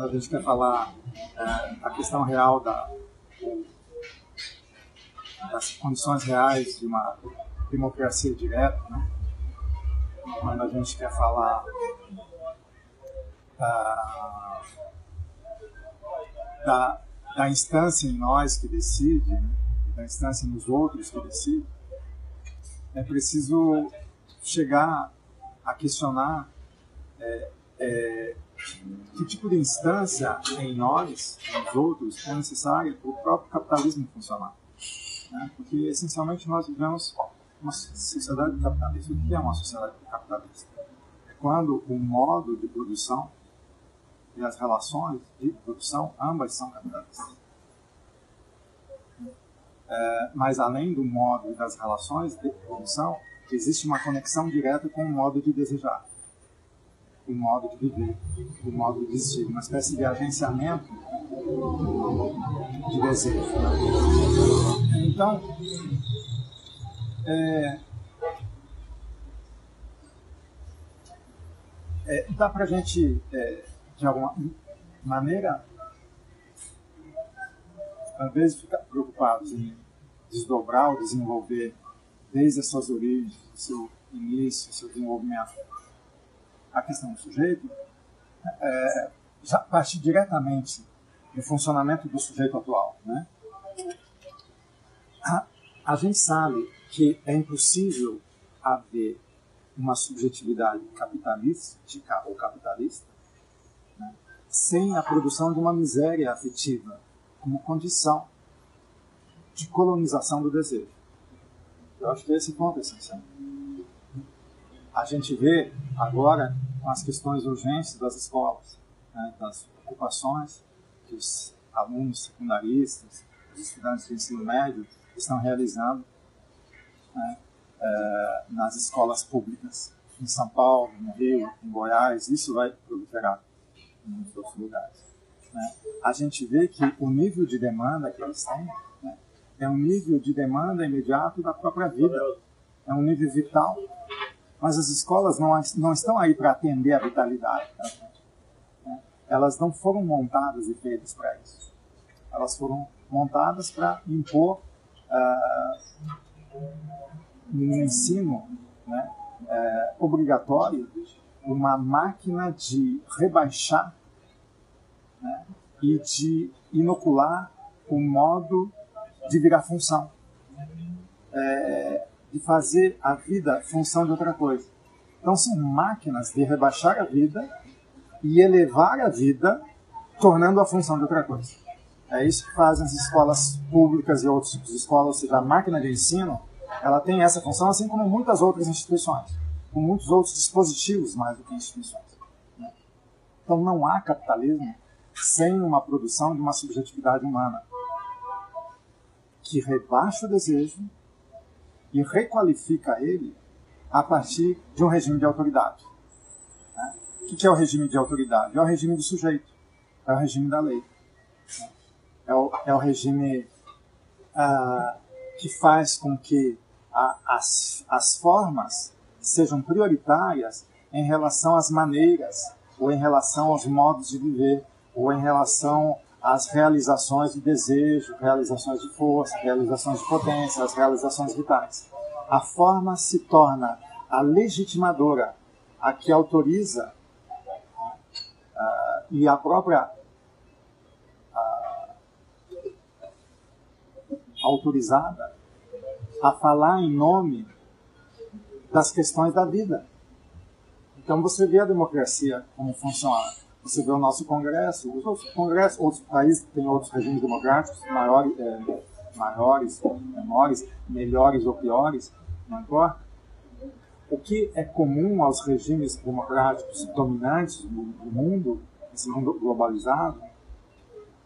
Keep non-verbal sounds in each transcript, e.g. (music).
quando a gente quer falar é, a questão real da, das condições reais de uma democracia direta, né? quando a gente quer falar da, da, da instância em nós que decide, né? da instância nos outros que decide, é preciso chegar a questionar é, é, que tipo de instância em nós, nos outros, é necessária para o próprio capitalismo funcionar. Né? Porque, essencialmente, nós vivemos uma sociedade capitalista. O que é uma sociedade capitalista? É quando o modo de produção e as relações de produção, ambas são capitalistas. É, mas, além do modo e das relações de produção, existe uma conexão direta com o modo de desejar o modo de viver, o modo de existir, uma espécie de agenciamento de desejo. Então, é, é, dá para a gente, é, de alguma maneira, às vezes ficar preocupados em desdobrar ou desenvolver desde as suas origens, seu início, seu desenvolvimento, a questão do sujeito, é, já parte diretamente do funcionamento do sujeito atual. Né? A, a gente sabe que é impossível haver uma subjetividade capitalística ou capitalista né, sem a produção de uma miséria afetiva como condição de colonização do desejo. Eu acho que esse ponto é essencial a gente vê agora com as questões urgentes das escolas, né, das ocupações que os alunos secundaristas, os estudantes de ensino médio estão realizando né, é, nas escolas públicas, em São Paulo, no Rio, em Goiás, isso vai proliferar em muitos outros lugares. Né. A gente vê que o nível de demanda que eles têm né, é um nível de demanda imediato da própria vida, é um nível vital mas as escolas não, não estão aí para atender a vitalidade da gente. Né? Elas não foram montadas e feitas para isso. Elas foram montadas para impor uh, um ensino né, uh, obrigatório uma máquina de rebaixar né, e de inocular o modo de virar função. É, de fazer a vida função de outra coisa. Então são máquinas de rebaixar a vida e elevar a vida, tornando a função de outra coisa. É isso que fazem as escolas públicas e outros tipos de escolas, ou seja, a máquina de ensino, ela tem essa função, assim como muitas outras instituições, com muitos outros dispositivos mais do que instituições. Né? Então não há capitalismo sem uma produção de uma subjetividade humana que rebaixa o desejo e requalifica ele a partir de um regime de autoridade. Né? O que é o regime de autoridade? É o regime do sujeito, é o regime da lei. É o, é o regime uh, que faz com que a, as, as formas sejam prioritárias em relação às maneiras, ou em relação aos modos de viver, ou em relação às realizações de desejo, realizações de força, realizações de potência, as realizações vitais. A forma se torna a legitimadora, a que autoriza uh, e a própria uh, autorizada a falar em nome das questões da vida. Então você vê a democracia como funciona. Você vê o nosso Congresso, os outros congressos, outros países têm outros regimes democráticos, maiores, é, maiores, menores, melhores ou piores, não importa. O que é comum aos regimes democráticos dominantes do mundo, esse mundo globalizado,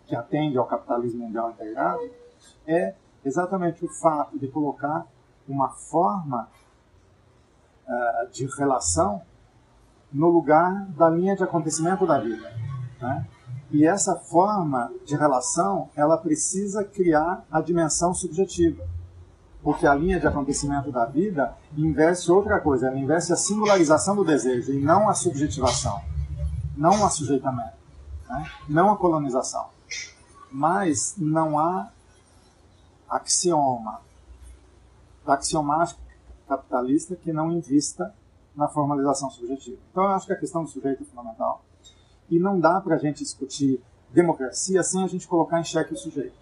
que atende ao capitalismo mundial integrado, é exatamente o fato de colocar uma forma uh, de relação no lugar da linha de acontecimento da vida. Né? E essa forma de relação, ela precisa criar a dimensão subjetiva. Porque a linha de acontecimento da vida investe outra coisa, ela investe a singularização do desejo e não a subjetivação, não o assujeitamento. né? não a colonização. Mas não há axioma, axiomático capitalista que não invista na formalização subjetiva. Então eu acho que a questão do sujeito é fundamental e não dá para a gente discutir democracia sem a gente colocar em xeque o sujeito.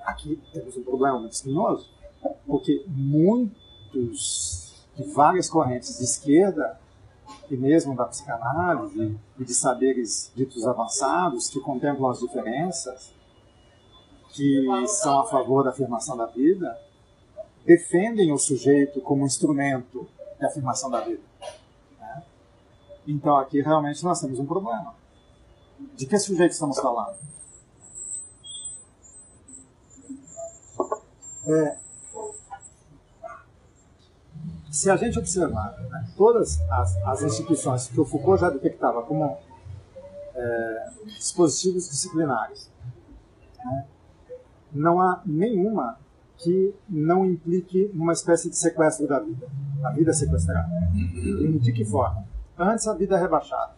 Aqui temos um problema espinhoso, porque muitos de várias correntes de esquerda e mesmo da psicanálise e de saberes ditos avançados que contemplam as diferenças, que são a favor da afirmação da vida, defendem o sujeito como instrumento de afirmação da vida. Né? Então aqui realmente nós temos um problema. De que sujeito estamos falando? É, se a gente observar né, todas as, as, instituições que o Foucault já detectava como é, dispositivos disciplinares, né, não há nenhuma que não implique numa espécie de sequestro da vida, a vida sequestrada. E de que forma? Antes a vida é rebaixada.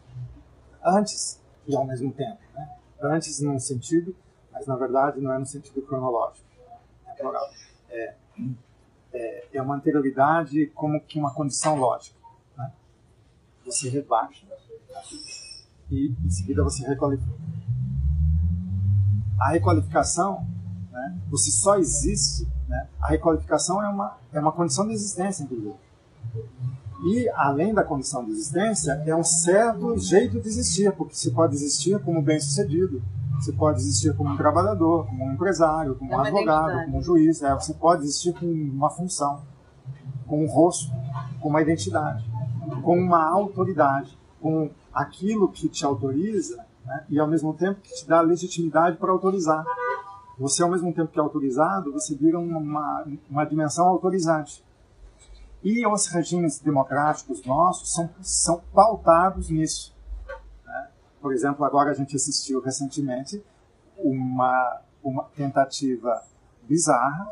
Antes, e ao mesmo tempo. Né? Antes num sentido, mas na verdade não é no sentido cronológico. É. É, é, é uma anterioridade como que uma condição lógica. Né? Você rebaixa e em seguida você requalifica. A requalificação, né, você só existe, né, a requalificação é uma, é uma condição de existência, inclusive. E, além da condição de existência, é um certo jeito de existir, porque você pode existir como bem-sucedido, você pode existir como um trabalhador, como um empresário, como um é advogado, como um juiz. É, você pode existir com uma função, com um rosto, com uma identidade, com uma autoridade, com aquilo que te autoriza né, e, ao mesmo tempo, que te dá legitimidade para autorizar. Você, ao mesmo tempo que é autorizado, você vira uma, uma dimensão autorizante. E os regimes democráticos nossos são, são pautados nisso. Né? Por exemplo, agora a gente assistiu recentemente uma, uma tentativa bizarra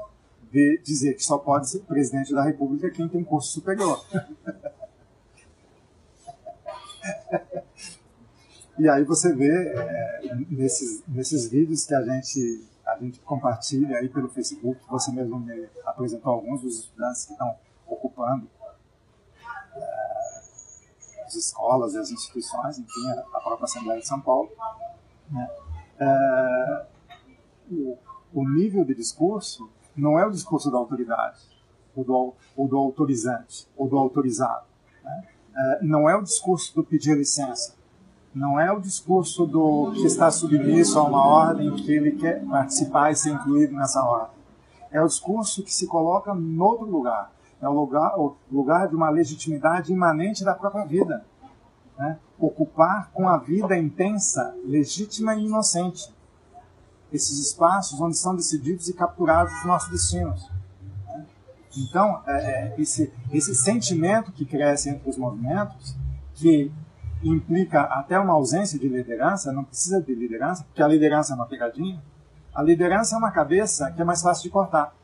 de dizer que só pode ser presidente da República quem tem curso superior. (laughs) e aí você vê é, nesses, nesses vídeos que a gente, a gente compartilha aí pelo Facebook, você mesmo me apresentou alguns dos estudantes que estão ocupando é, as escolas as instituições, enfim, a própria Assembleia de São Paulo. Né? É, o, o, nível de discurso não é o discurso da autoridade, ou do, ou do autorizante, ou do autorizado. Né? É, não é o discurso do pedir licença, não é o discurso do que está submisso a uma ordem que ele quer participar e ser incluído nessa ordem. É o discurso que se coloca no outro lugar, é o lugar, o lugar de uma legitimidade imanente da própria vida. Né? Ocupar com a vida intensa, legítima e inocente esses espaços onde são decididos e capturados os nossos destinos. Então, é, é, esse, esse sentimento que cresce entre os movimentos, que implica até uma ausência de liderança, não precisa de liderança, porque a liderança é uma pegadinha. A liderança é uma cabeça que é mais fácil de cortar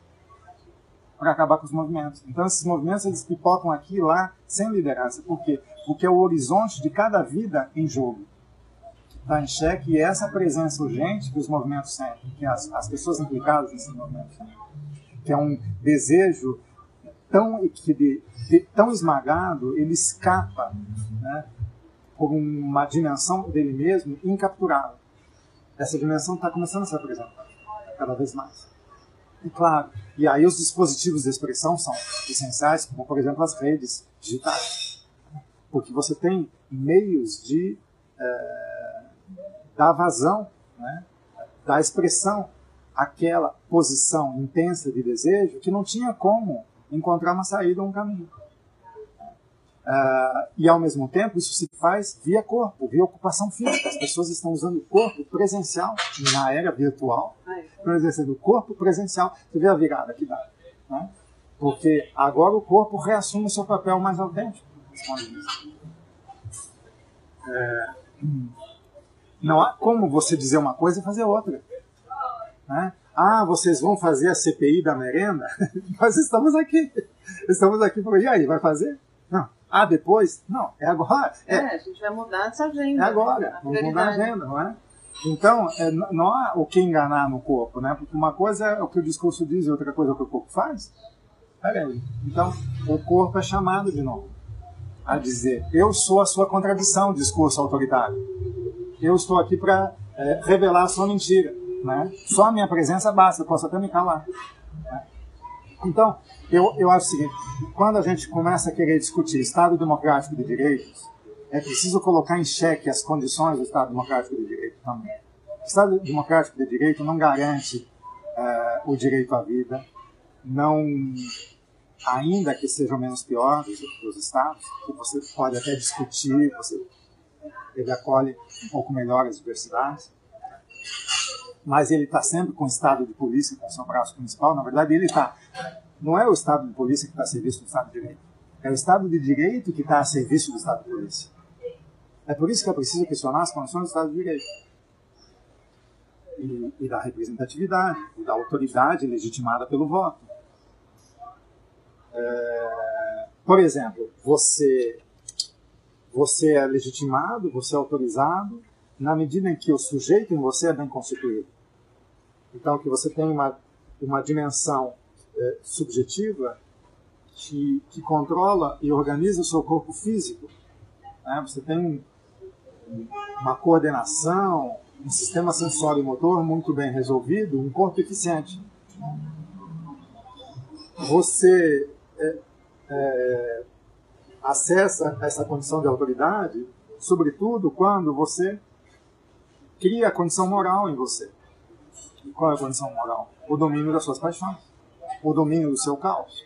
para acabar com os movimentos. Então esses movimentos eles pipocam aqui e lá sem liderança. Por quê? Porque é o horizonte de cada vida em jogo está em xeque essa presença urgente que os movimentos sentem, que as, as pessoas implicadas nesses movimentos sentem, que é um desejo tão, que de, de, tão esmagado, ele escapa né, por uma dimensão dele mesmo incapturável. Essa dimensão está começando a se apresentar cada vez mais. E claro, e aí os dispositivos de expressão são essenciais, como por exemplo as redes digitais, porque você tem meios de é, dar vazão, né, dar expressão àquela posição intensa de desejo que não tinha como encontrar uma saída ou um caminho. Uh, e ao mesmo tempo isso se faz via corpo, via ocupação física. As pessoas estão usando o corpo presencial na era virtual, estão exercendo o corpo presencial. Você vê a virada que dá. Né? Porque agora o corpo reassume o seu papel mais autêntico. É, não há como você dizer uma coisa e fazer outra. Né? Ah, vocês vão fazer a CPI da merenda? (laughs) Nós estamos aqui. Estamos aqui. E aí, vai fazer? Não Ah, depois? Não, é agora. É, é a gente vai mudar essa agenda. É agora, vamos mudar a agenda, não é? Então, é, não há o que enganar no corpo, né? Porque uma coisa é o que o discurso diz e outra coisa é o que o corpo faz. Peraí. Então, o corpo é chamado de novo a dizer: eu sou a sua contradição, discurso autoritário. Eu estou aqui para é, revelar a sua mentira. Né? Só a minha presença basta, eu posso até me calar. Né? Então, eu, eu acho o seguinte: quando a gente começa a querer discutir Estado democrático de direitos, é preciso colocar em xeque as condições do Estado democrático de direito também. O Estado democrático de direito não garante é, o direito à vida, não ainda que seja menos pior dos, dos estados, que você pode até discutir, você, ele acolhe um pouco melhor as diversidades, mas ele está sempre com o estado de polícia com o seu braço principal. Na verdade, ele está. Não é o estado de polícia que está a serviço do estado de direito, é o estado de direito que está a serviço do estado de polícia. É por isso que é preciso questionar as condições do estado de direito. E, e da representatividade, e da autoridade legitimada pelo voto. É, por exemplo, você, você é legitimado, você é autorizado na medida em que o sujeito em você é bem constituído. Então, que você tem uma, uma dimensão é, subjetiva que, que controla e organiza o seu corpo físico. Né? Você tem uma coordenação, um sistema sensório e motor muito bem resolvido, um corpo eficiente. Você é, é, acessa essa condição de autoridade, sobretudo quando você cria a condição moral em você. Qual é a condição moral? O domínio das suas paixões, o domínio do seu caos.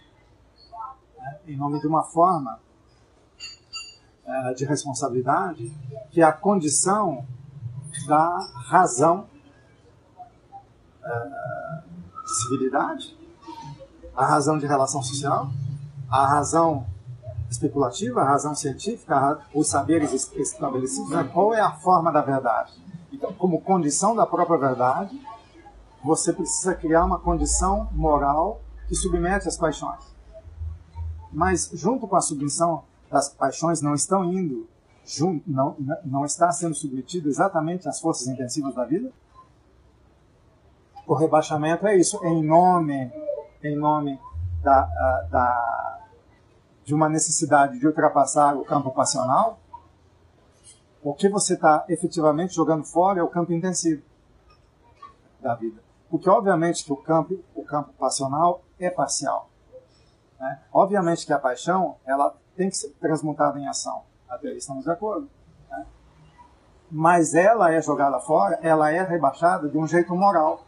Né? Em nome de uma forma é, de responsabilidade que é a condição da razão é, de civilidade, a razão de relação social a razão especulativa, a razão científica, os saberes estabelecidos, né? qual é a forma da verdade. Então, como condição da própria verdade, você precisa criar uma condição moral que submete as paixões. Mas, junto com a submissão das paixões, não estão indo, junto, não, não está sendo submetido exatamente às forças intensivas da vida? O rebaixamento é isso, em nome, em nome da, da de uma necessidade de ultrapassar o campo passional, o que você está efetivamente jogando fora é o campo intensivo da vida. Porque obviamente que o campo, o campo passional é parcial. Né? Obviamente que a paixão ela tem que ser transmutada em ação. Até aí estamos de acordo. Né? Mas ela é jogada fora, ela é rebaixada de um jeito moral.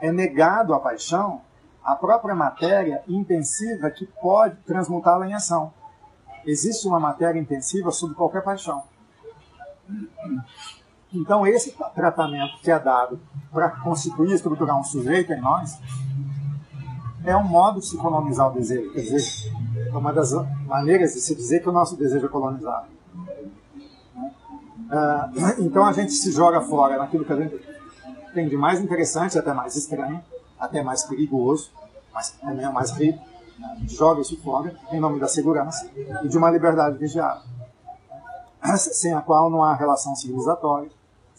É negado a paixão a própria matéria intensiva que pode transmutá-la em ação. Existe uma matéria intensiva sob qualquer paixão. Então, esse tratamento que é dado para constituir e estruturar um sujeito em nós é um modo de se colonizar o desejo. Quer dizer, é uma das maneiras de se dizer que o nosso desejo é colonizado. Ah, (clears throat) então, a gente se joga fora naquilo que a gente tem de mais interessante, até mais estranho, até mais perigoso, mas também é mais rico, né? joga isso fora em nome da segurança e de uma liberdade vigiada, (clears throat) sem a qual não há relação civilizatória,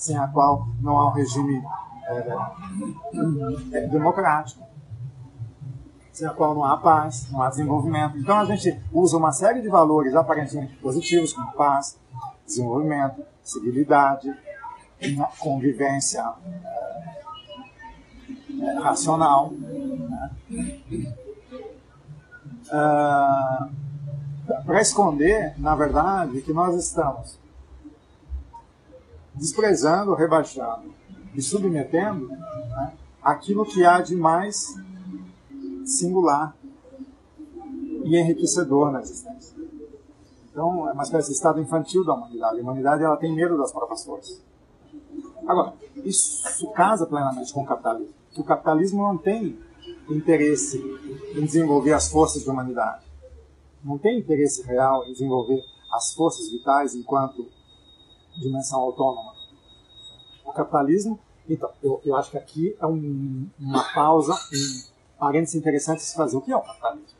sem a qual não há um regime é, é, democrático, sem a qual não há paz, não há desenvolvimento. Então a gente usa uma série de valores aparentemente positivos, como paz, desenvolvimento, civilidade, convivência é, racional. Né? Uh, Para esconder, na verdade, que nós estamos desprezando, rebaixando e submetendo né, aquilo que há de mais singular e enriquecedor na existência. Então, é uma espécie de estado infantil da humanidade. A humanidade ela tem medo das próprias forças. Agora, isso casa plenamente com o capitalismo. O capitalismo não tem interesse em desenvolver as forças da humanidade. Não tem interesse real em desenvolver as forças vitais enquanto dimensão autônoma. O capitalismo, então, eu, eu acho que aqui é um, uma pausa, um parênteses interessante se fazer. O que é o capitalismo?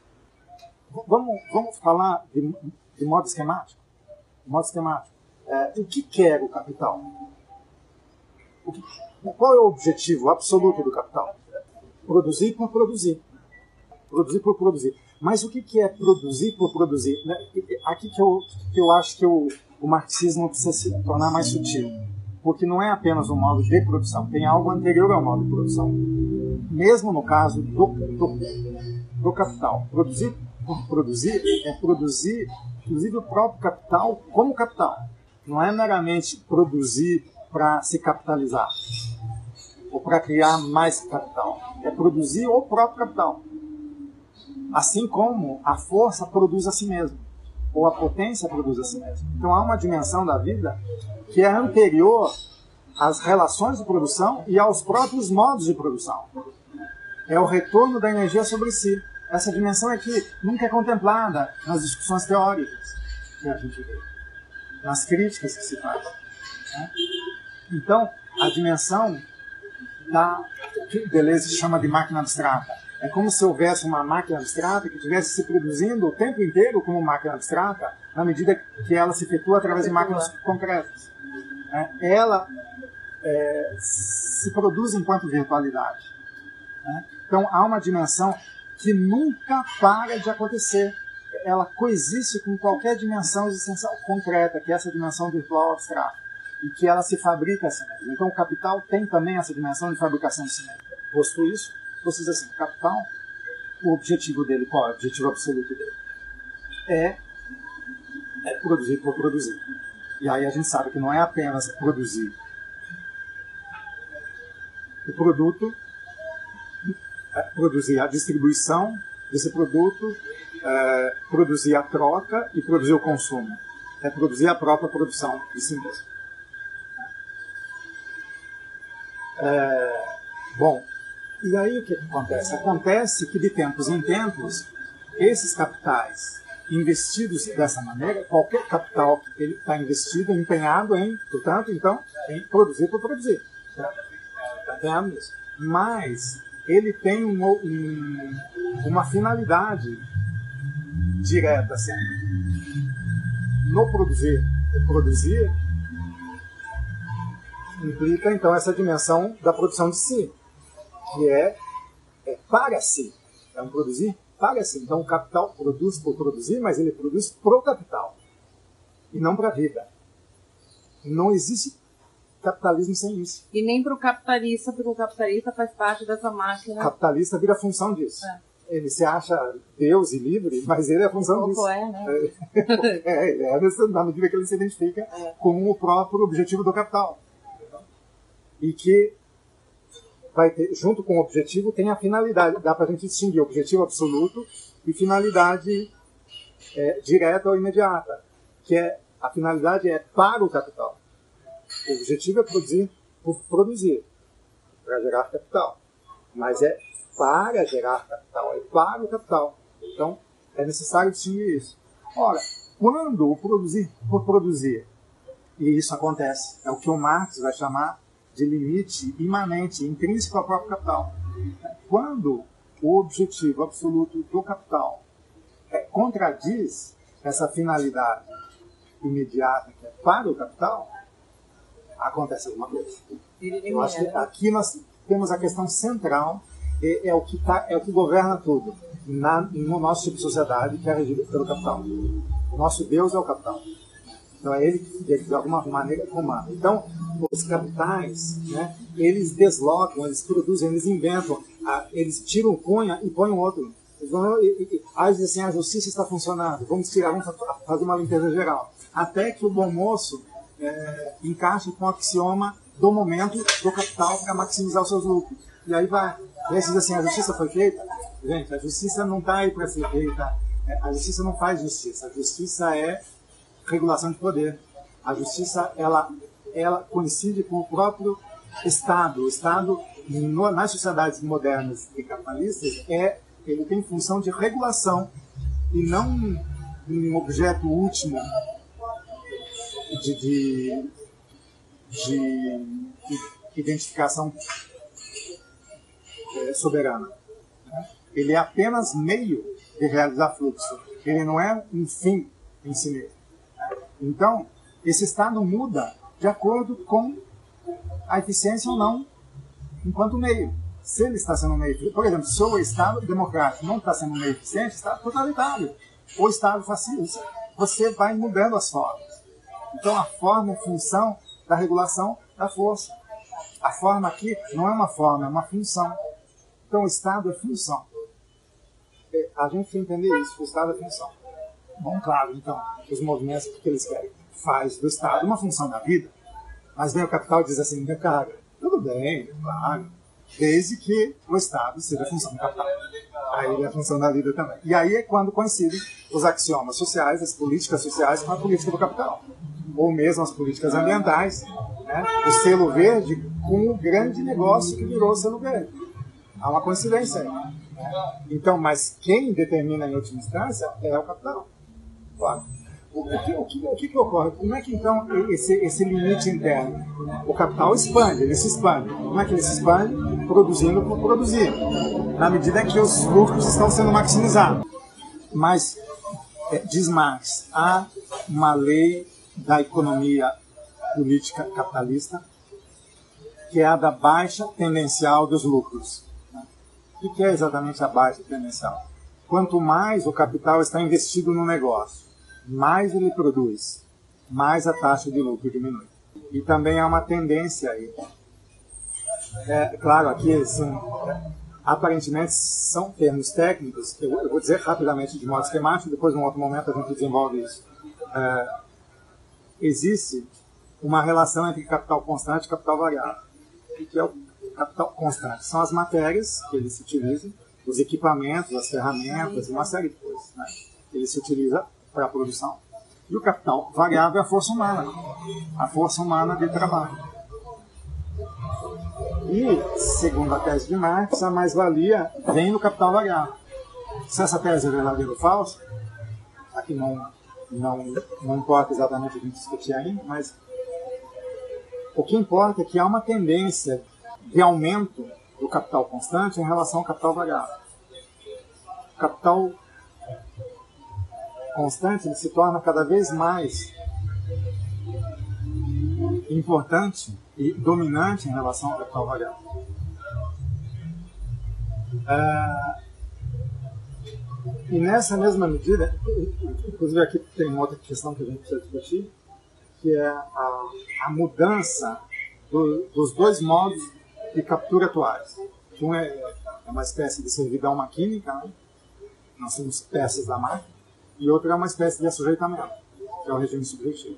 Vamos, vamos falar de, de modo esquemático, de modo esquemático, é, o que quer o capital? O que, qual é o objetivo absoluto do capital? Produzir por produzir. Produzir por produzir. Mas o que, é produzir por produzir? Né, aqui que eu, que eu acho que o, o marxismo precisa se tornar mais sutil. Porque não é apenas um modo de produção, tem algo anterior ao modo de produção. Mesmo no caso do, do, do capital. Produzir por produzir é produzir, inclusive, o próprio capital como capital. Não é meramente produzir para se capitalizar ou para criar mais capital. É produzir o próprio capital. Assim como a força produz a si mesma, ou a potência produz a si mesma. Então há uma dimensão da vida que é anterior às relações de produção e aos próprios modos de produção. É o retorno da energia sobre si. Essa dimensão é que nunca é contemplada nas discussões teóricas que a gente vê, nas críticas que se faz. Né? Então, a dimensão da que Deleuze chama de máquina abstrata. É como se houvesse uma máquina abstrata que estivesse se produzindo o tempo inteiro como máquina abstrata, na medida que ela se efetua através de máquinas concretas. É, ela é, se produz enquanto virtualidade. Né? Então há uma dimensão que nunca para de acontecer. Ela coexiste com qualquer dimensão existencial concreta, que é essa dimensão virtual abstrata e que ela se fabrica a si mesma. Então o capital tem também essa dimensão de fabricação de si mesmo. Posto isso, você diz assim, o capital, o objetivo dele, qual é o objetivo absoluto dele? É, é produzir por produzir. E aí a gente sabe que não é apenas produzir o produto, é produzir a distribuição desse produto, é, produzir a troca e produzir o consumo. É produzir a própria produção de si mesmo. É, bom, e aí o que acontece? Acontece que de tempos em tempos, esses capitais investidos dessa maneira, qualquer capital que ele está investido, empenhado em, portanto, então, em produzir por produzir. Está entendendo isso? Mas ele tem um, um, uma finalidade direta sempre. Assim. No produzir, produzir implica então essa dimensão da produção de si, que é, é para si. É um produzir para si. Então o capital produz por produzir, mas ele produz para o capital e não para a vida. Não existe capitalismo sem isso. E nem para o capitalista, porque o capitalista faz parte dessa máquina. Capitalista vira função disso. É. Ele se acha Deus e livre, mas ele é função um disso. É, né? é, (laughs) é, é na medida que ele se identifica é. com o próprio objetivo do capital e que vai ter, junto com o objetivo, tem a finalidade. Dá para a gente distinguir objetivo absoluto e finalidade é, direta ou imediata, que é a finalidade é para o capital. O objetivo é produzir por produzir, para gerar capital. Mas é para gerar capital, é para o capital. Então, é necessário distinguir isso. Ora, quando o produzir por produzir, e isso acontece, é o que o Marx vai chamar de limite imanente, intrínseco ao próprio capital. Quando o objetivo absoluto do capital é, contradiz essa finalidade imediata que é para o capital, acontece alguma coisa. Eu acho que aqui nós temos a questão central, é, é o, que tá, é o que governa tudo na, no nosso tipo de sociedade que é regido pelo capital. O nosso Deus é o capital. Então é ele que, de alguma maneira, comanda. Então, os capitais, né, eles deslocam, eles produzem, eles inventam, eles tiram um cunha e põem outro. Aí dizem assim, a justiça está funcionando, vamos tirar, vamos fazer uma limpeza geral. Até que o bom moço é, encaixa com o axioma do momento do capital para maximizar os seus lucros. E aí vai. E assim, a justiça foi feita? Gente, a justiça não está aí para ser feita. É, a justiça não faz justiça. A justiça é regulação de poder. A justiça, ela, ela coincide com o próprio Estado. O Estado, nas sociedades modernas e capitalistas, é, ele tem função de regulação e não um objeto último de, de, de identificação é, soberana. Ele é apenas meio de realizar fluxo. Ele não é um fim em si mesmo. Então, esse Estado muda de acordo com a eficiência ou não enquanto meio. Se ele está sendo meio, por exemplo, se o Estado democrático não está sendo meio eficiente, está totalitário. O Estado fascista, você vai mudando as formas. Então a forma é função da regulação da força. A forma aqui não é uma forma, é uma função. Então o Estado é função. É, a gente tem que entender isso, o Estado é função. Bom, claro, então, os movimentos, que eles querem? Faz do Estado uma função da vida. Mas vem o capital e diz assim, cara, tudo bem, claro, desde que o Estado seja função do capital. Aí ele é função da vida também. E aí é quando coincidem os axiomas sociais, as políticas sociais com a política do capital. Ou mesmo as políticas ambientais, né? o selo verde com o grande negócio que virou o selo verde. Há uma coincidência aí. Né? Então, mas quem determina em última instância é o capital. Claro. O que, o, que, o que, que, ocorre? Como é que então esse, esse limite interno? O capital expande, ele se expande. Como é que ele se expande? Produzindo por produzir. Na medida que os lucros estão sendo maximizados. Mas, é, diz Marx, há uma lei da economia política capitalista que é a da baixa tendencial dos lucros. O que é exatamente a baixa tendencial? Quanto mais o capital está investido no negócio, mais ele produz, mais a taxa de lucro diminui. E também há uma tendência aí. É, claro, aqui assim, aparentemente são termos técnicos, eu, eu, vou dizer rapidamente de modo esquemático, depois, num outro momento, a gente desenvolve isso. É, existe uma relação entre capital constante e capital variável. O que é o capital constante? São as matérias que ele se utiliza, os equipamentos, as ferramentas, uma série de coisas. Né? Ele se utiliza para a produção. E o capital variável é a força humana, a força humana de trabalho. E, segundo a tese de Marx, a mais-valia vem no capital variável. Se essa tese é verdadeira ou falsa, aqui não, não, não importa exatamente a gente discutir ainda, mas o que importa é que há uma tendência de aumento do capital constante em relação ao capital variável. O capital constante ele se torna cada vez mais importante e dominante em relação ao capital variável. É, e nessa mesma medida, inclusive aqui tem uma outra questão que a gente precisa discutir, que é a, a mudança do, dos dois modos de captura atuais. Um é, é uma espécie de servidão maquínica, né? nós temos peças da máquina, e outro é uma espécie de assujeitamento, que é o regime subjetivo.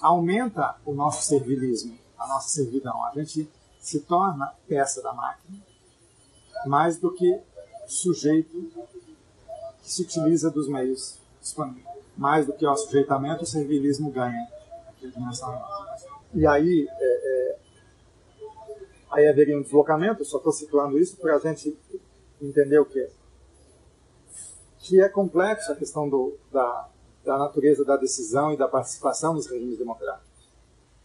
Aumenta o nosso servilismo, a nossa servidão. A gente se torna peça da máquina mais do que sujeito que se utiliza dos meios disponíveis. Mais do que o sujeitamento, o servilismo ganha E aí, é, é, aí haveria um deslocamento, só estou situando isso para a gente entender o que que é complexa a questão do, da, da natureza da decisão e da participação nos regimes democráticos.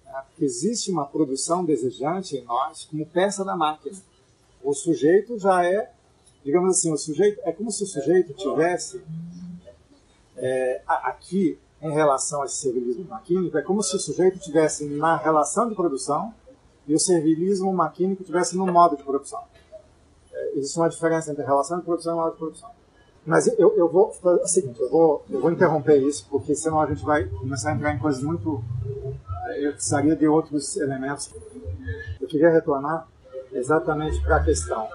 É, porque existe uma produção desejante em nós como peça da máquina. O sujeito já é, digamos assim, o sujeito é como se o sujeito tivesse é, aqui em relação a esse servilismo maquínico, é como se o sujeito tivesse na relação de produção e o servilismo maquínico tivesse no modo de produção. É, existe uma diferença entre relação de produção e modo de produção. Mas eu, eu vou fazer o seguinte, eu vou, eu vou interromper isso, porque senão a gente vai começar a entrar em coisas muito. Eh, eu precisaria de outros elementos. Eu queria retornar exatamente para a questão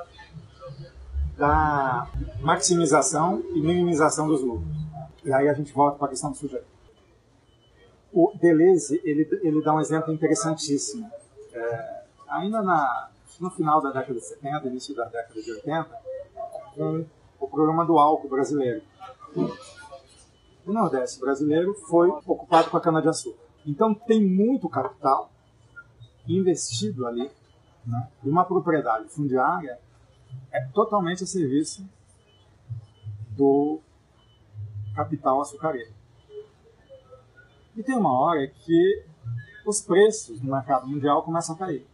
da maximização e minimização dos lucros. E aí a gente volta para a questão do sujeito. O Deleuze, ele, ele dá um exemplo interessantíssimo. É, ainda na, no final da década de 70, início da década de 80, com o programa do álcool brasileiro. O Nordeste brasileiro foi ocupado com a cana-de-açúcar. Então tem muito capital investido ali, né? e uma propriedade fundiária é totalmente a serviço do capital açucareiro. E tem uma hora que os preços no mercado mundial começam a cair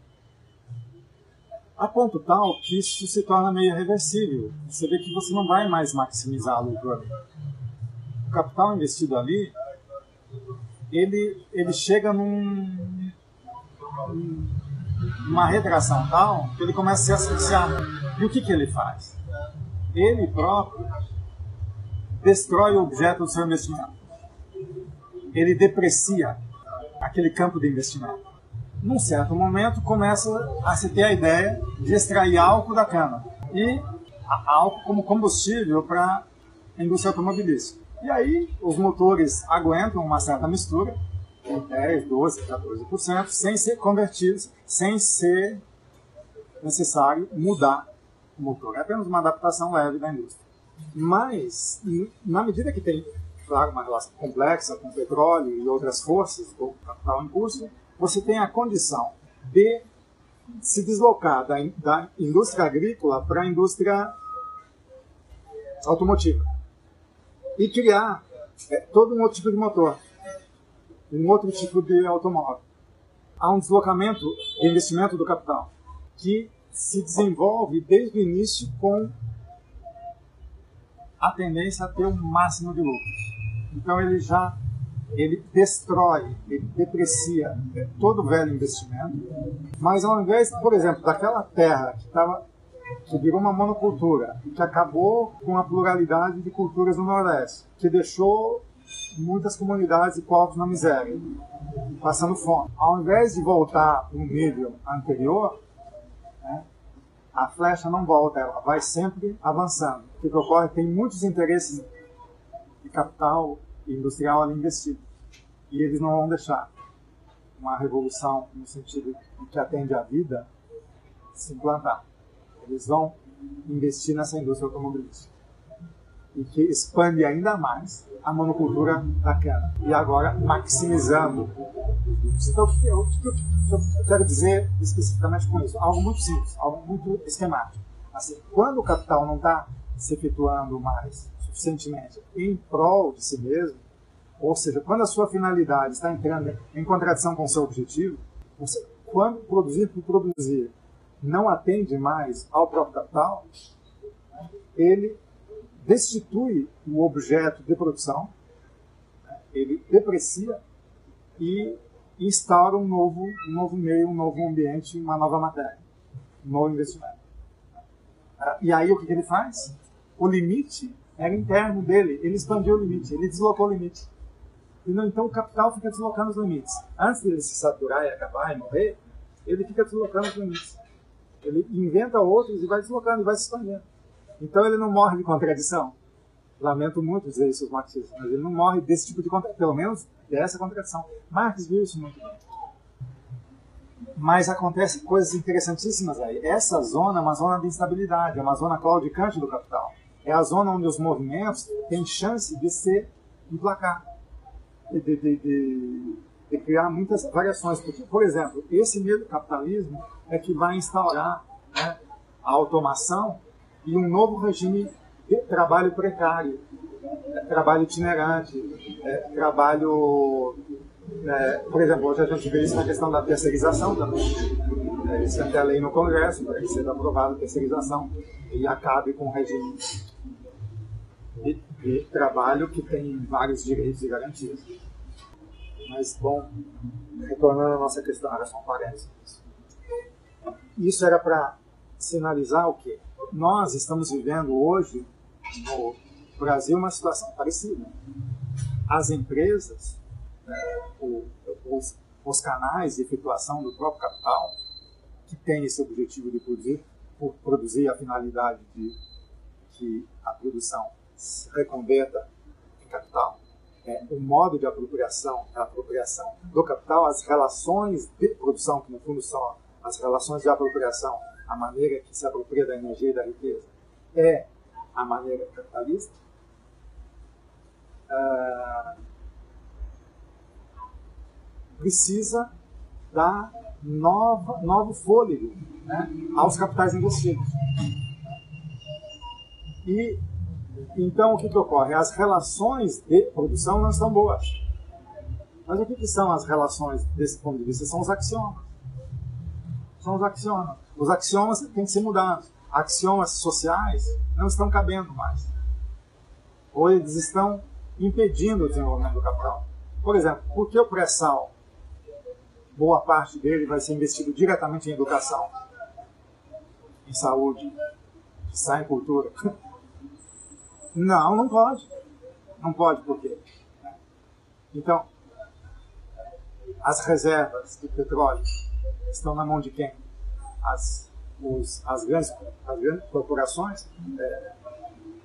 a ponto tal que isso se torna meio irreversível. Você vê que você não vai mais maximizar a lucro ali. capital investido ali, ele, ele chega num, numa retração tal que ele começa a se asfixiar. E o que, que ele faz? Ele próprio destrói o objeto do seu investimento. Ele deprecia aquele campo de investimento. Num certo momento, começa a se ter a ideia de extrair álcool da cana. E álcool como combustível para a indústria automobilística. E aí os motores aguentam uma certa mistura, 10, 12, 14%, sem ser convertidos, sem ser necessário mudar o motor. É apenas uma adaptação leve da indústria. Mas, na medida que tem, claro, uma relação complexa com petróleo e outras forças do capital em curso, você tem a condição de se deslocar da, da indústria agrícola para a indústria automotiva e criar é, todo um outro tipo de motor, um outro tipo de automóvel. Há um deslocamento de investimento do capital que se desenvolve desde o início com a tendência a ter o máximo de lucros. Então ele já ele destrói, ele deprecia é, todo o velho investimento, mas ao invés, por exemplo, daquela terra que estava que virou uma monocultura e que acabou com a pluralidade de culturas no Nordeste, que deixou muitas comunidades e povos na miséria, passando fome. Ao invés de voltar para um nível anterior, né, a flecha não volta, ela vai sempre avançando. O que ocorre? Tem muitos interesses de capital industrial ali investido. E eles não vão deixar uma revolução no sentido que atende à vida se implantar. Eles vão investir nessa indústria automobilística e que expande ainda mais a monocultura da cana. E agora maximizando. Então, o que eu quero dizer especificamente com isso? Algo muito simples, algo muito esquemático. Assim, quando o capital não está se efetuando mais suficientemente em prol de si mesmo, ou seja, quando a sua finalidade está entrando em contradição com o seu objetivo, você, quando produzir por produzir não atende mais ao próprio capital, ele destitui o objeto de produção, ele deprecia e instaura um novo, um novo meio, um novo ambiente, uma nova matéria, um novo investimento. E aí o que ele faz? O limite era interno dele, ele expandiu o limite, ele deslocou o limite. Então o capital fica deslocando os limites. Antes dele se saturar e acabar e morrer, ele fica deslocando os limites. Ele inventa outros e vai deslocando, e vai se expandendo. Então ele não morre de contradição. Lamento muito dizer isso aos marxistas, mas ele não morre desse tipo de contradição, pelo menos dessa contradição. Marx viu isso muito bem. Mas acontecem coisas interessantíssimas aí. Essa zona é uma zona de instabilidade, é uma zona claudicante do capital. É a zona onde os movimentos têm chance de se emplacar, de, de, de, de criar muitas variações. Porque, por exemplo, esse mesmo capitalismo é que vai instaurar né, a automação e um novo regime de trabalho precário, é, trabalho itinerante, é, trabalho. É, por exemplo, hoje a gente vê isso na questão da terceirização também. É, isso até a lei no Congresso, para que seja aprovada a terceirização e acabe com o regime de, de trabalho que tem vários direitos e garantias. Mas, bom, retornando à nossa questão, era só um parênteses. Isso era para sinalizar o quê? Nós estamos vivendo hoje no Brasil uma situação parecida. As empresas, os, os canais de efetuação do próprio capital, que tem esse objetivo de produzir, por produzir a finalidade de que a produção se reconverta em capital, é, o modo de apropriação, a apropriação do capital, as relações de produção, que no fundo são as relações de apropriação, a maneira que se apropria da energia e da riqueza, é a maneira capitalista, uh, precisa dar nova, novo fôlego né, aos capitais investidos. E então o que, que ocorre? As relações de produção não estão boas. Mas o que, que são as relações desse ponto de vista? São os axiomas são os axiomas. Os axiomas têm que ser mudados. Axiomas sociais não estão cabendo mais. Ou eles estão impedindo o desenvolvimento do capital. Por exemplo, por que o pré-sal, boa parte dele vai ser investido diretamente em educação, em saúde, sai em cultura? (laughs) Não, não pode. Não pode, por quê? Então, as reservas de petróleo estão na mão de quem? As, os, as, grandes, as grandes corporações é,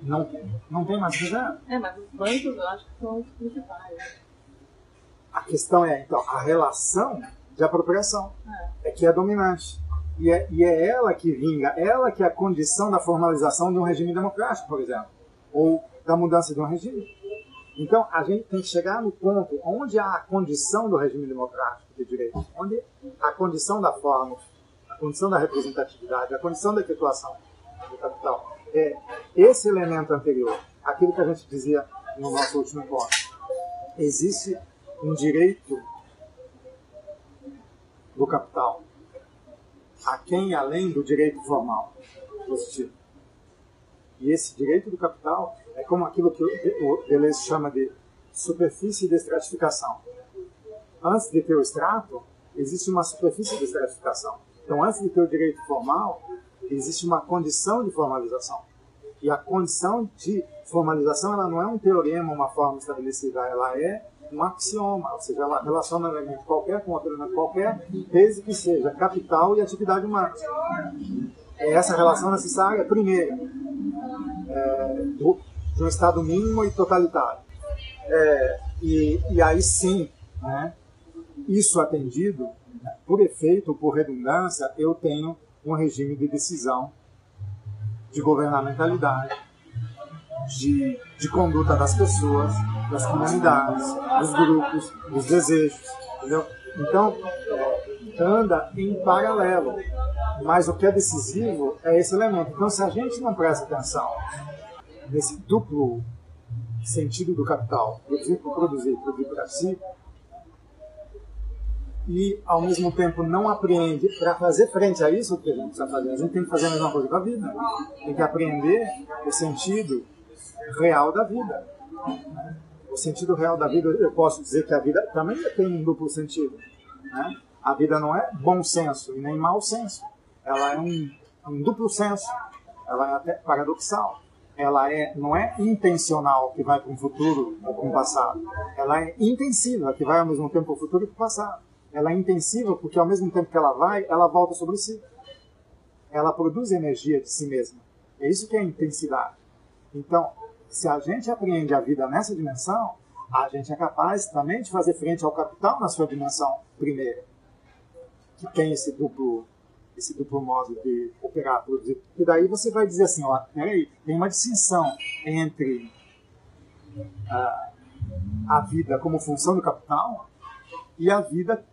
não, não tem mais reserva. É, mas os bancos eu acho que são os principais. A questão é, então, a relação de apropriação é, é que é dominante. E é, e é ela que vinga, ela que é a condição da formalização de um regime democrático, por exemplo, ou da mudança de um regime. Então, a gente tem que chegar no ponto onde há a condição do regime democrático de direito, onde a condição da forma, a condição da representatividade, a condição da efetuação do capital é esse elemento anterior, aquilo que a gente dizia no nosso último encontro. Existe um direito do capital a quem além do direito formal positivo. E esse direito do capital é como aquilo que o Deleuze chama de superfície de estratificação. Antes de ter o extrato, existe uma superfície de estratificação. Então, antes de ter o direito formal, existe uma condição de formalização. E a condição de formalização ela não é um teorema, uma forma estabelecida, ela é um axioma, ou seja, ela relaciona elemento qualquer com outro elemento qualquer, desde que seja capital e atividade humana. É essa relação necessária, primeira, é, do, de um Estado mínimo e totalitário. É, e, e aí sim, né, isso atendido, por efeito, por redundância, eu tenho um regime de decisão, de governamentalidade, de, de conduta das pessoas, das comunidades, dos grupos, dos desejos, entendeu? Então, anda em paralelo. Mas o que é decisivo é esse elemento. Então, se a gente não presta atenção nesse duplo sentido do capital, produzir por produzir, produzir para si, e ao mesmo tempo não apreende para fazer frente a isso que a gente está fazendo. A gente tem que fazer a mesma coisa com a vida. Tem que aprender o sentido real da vida. O sentido real da vida, eu posso dizer que a vida também tem um duplo sentido. Né? A vida não é bom senso e nem mau senso. Ela é um, um duplo senso. Ela é até paradoxal. Ela é, não é intencional que vai para um futuro ou para um passado. Ela é intensiva, que vai ao mesmo tempo para o futuro e para o passado. Ela é intensiva porque ao mesmo tempo que ela vai, ela volta sobre si. Ela produz energia de si mesma. É isso que é intensidade. Então, se a gente apreende a vida nessa dimensão, a gente é capaz também de fazer frente ao capital na sua dimensão primeira, que tem esse duplo, esse duplo modo de operar, produzir. E daí você vai dizer assim, ó, peraí, tem uma distinção entre uh, a vida como função do capital e a vida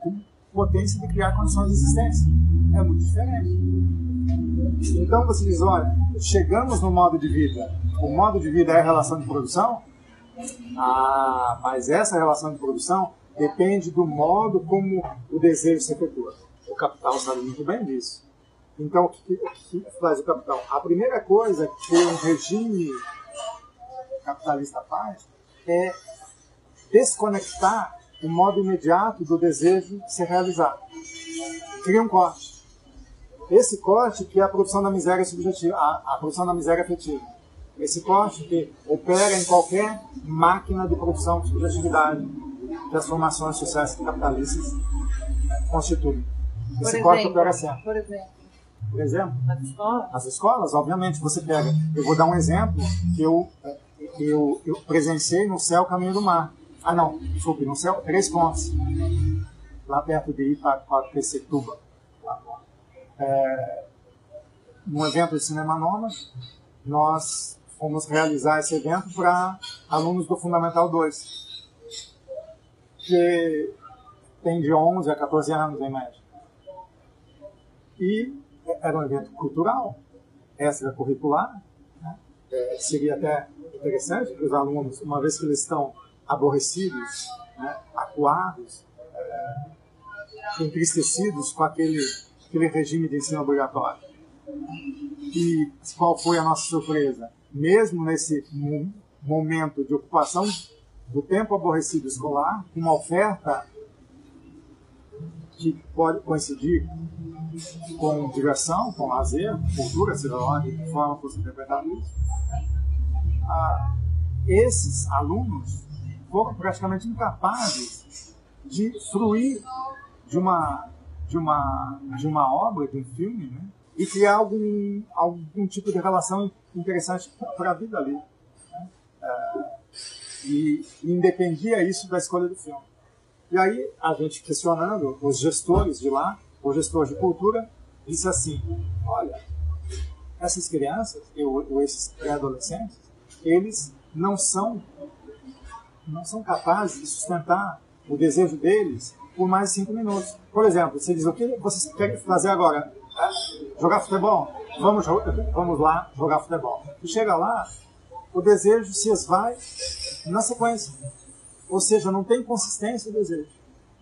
com potência de criar condições de existência. É muito diferente. Então você diz, olha, chegamos no modo de vida. O modo de vida é a relação de produção? Ah, mas essa relação de produção depende do modo como o desejo se efetua. O capital sabe muito bem disso. Então, o que, que faz o capital? A primeira coisa que um regime capitalista faz é desconectar o modo imediato do desejo se realizar. Cria um corte. Esse corte que é a produção da miséria subjetiva, a, a produção da miséria afetiva. Esse corte que opera em qualquer máquina de produção de subjetividade que as formações sociais capitalistas constituem. Esse Por corte exemplo, opera sempre. Por exemplo, Por exemplo, nas escolas, as escolas, obviamente, você pega. Eu vou dar um exemplo que eu, que eu, eu presenciei no Céu Caminho do Mar. Ah, não, desculpe, no Céu Três Pontos, lá perto de Itacoaquecetuba é, num evento de cinema nômade, nós fomos realizar esse evento para alunos do Fundamental 2, que tem de 11 a 14 anos em média. E era um evento cultural, extracurricular, né? é, seria até interessante para os alunos, uma vez que eles estão aborrecidos, né? acuados, é, entristecidos com aquele aquele regime de ensino obrigatório. E qual foi a nossa surpresa? Mesmo nesse momento de ocupação do tempo aborrecido escolar, uma oferta que pode coincidir com diversão, com lazer, cultura, seja lá de que forma fosse isso. Ah, esses alunos foram praticamente incapazes de fruir de uma, de uma, de uma obra, de um filme, né? e criar algum, algum tipo de relação interessante para a vida ali. Né? E, e independia isso da escolha do filme. E aí, a gente questionando, os gestores de lá, o gestor de cultura, disse assim: olha, essas crianças, ou, ou esses pré-adolescentes, eles não são, não são capazes de sustentar o desejo deles por mais cinco minutos. Por exemplo, você diz: o que vocês querem fazer agora? Jogar futebol? Vamos, vamos lá jogar futebol. E chega lá, o desejo se esvai na sequência. Ou seja, não tem consistência o desejo.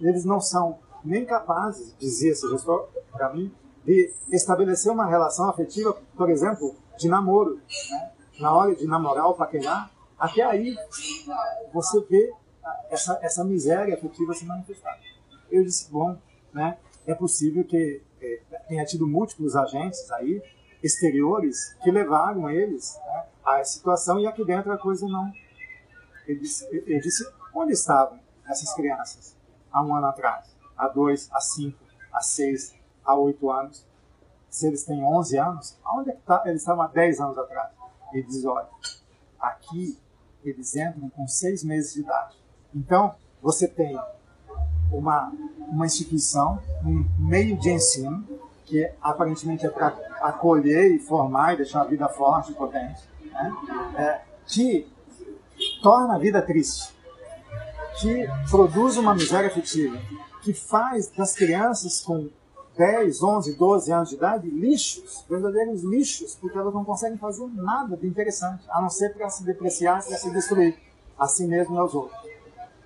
Eles não são nem capazes, dizia esse gestor para mim, de estabelecer uma relação afetiva, por exemplo, de namoro. Né? Na hora de namorar ou paquerar, até aí você vê essa, essa miséria afetiva se manifestar. Eu disse, bom, né, é possível que é, tenha tido múltiplos agentes aí, exteriores, que levaram eles né, a essa situação e aqui dentro a coisa não. Ele disse, disse onde estavam essas crianças há um ano atrás, há dois, há cinco, há seis, há oito anos. Se eles têm 11 anos, aonde é que tá? eles estavam há 10 anos atrás? Ele diz, olha, aqui eles entram com seis meses de idade. Então, você tem uma, uma instituição, um meio de ensino, que aparentemente é para acolher e formar e deixar a vida forte e potente, né? é, que torna a vida triste, que produz uma miséria afetiva, que faz das crianças com 10, 11, 12 anos de idade lixos, verdadeiros lixos, porque elas não conseguem fazer nada de interessante, a não ser para se depreciar, para se destruir, a si mesmo aos outros.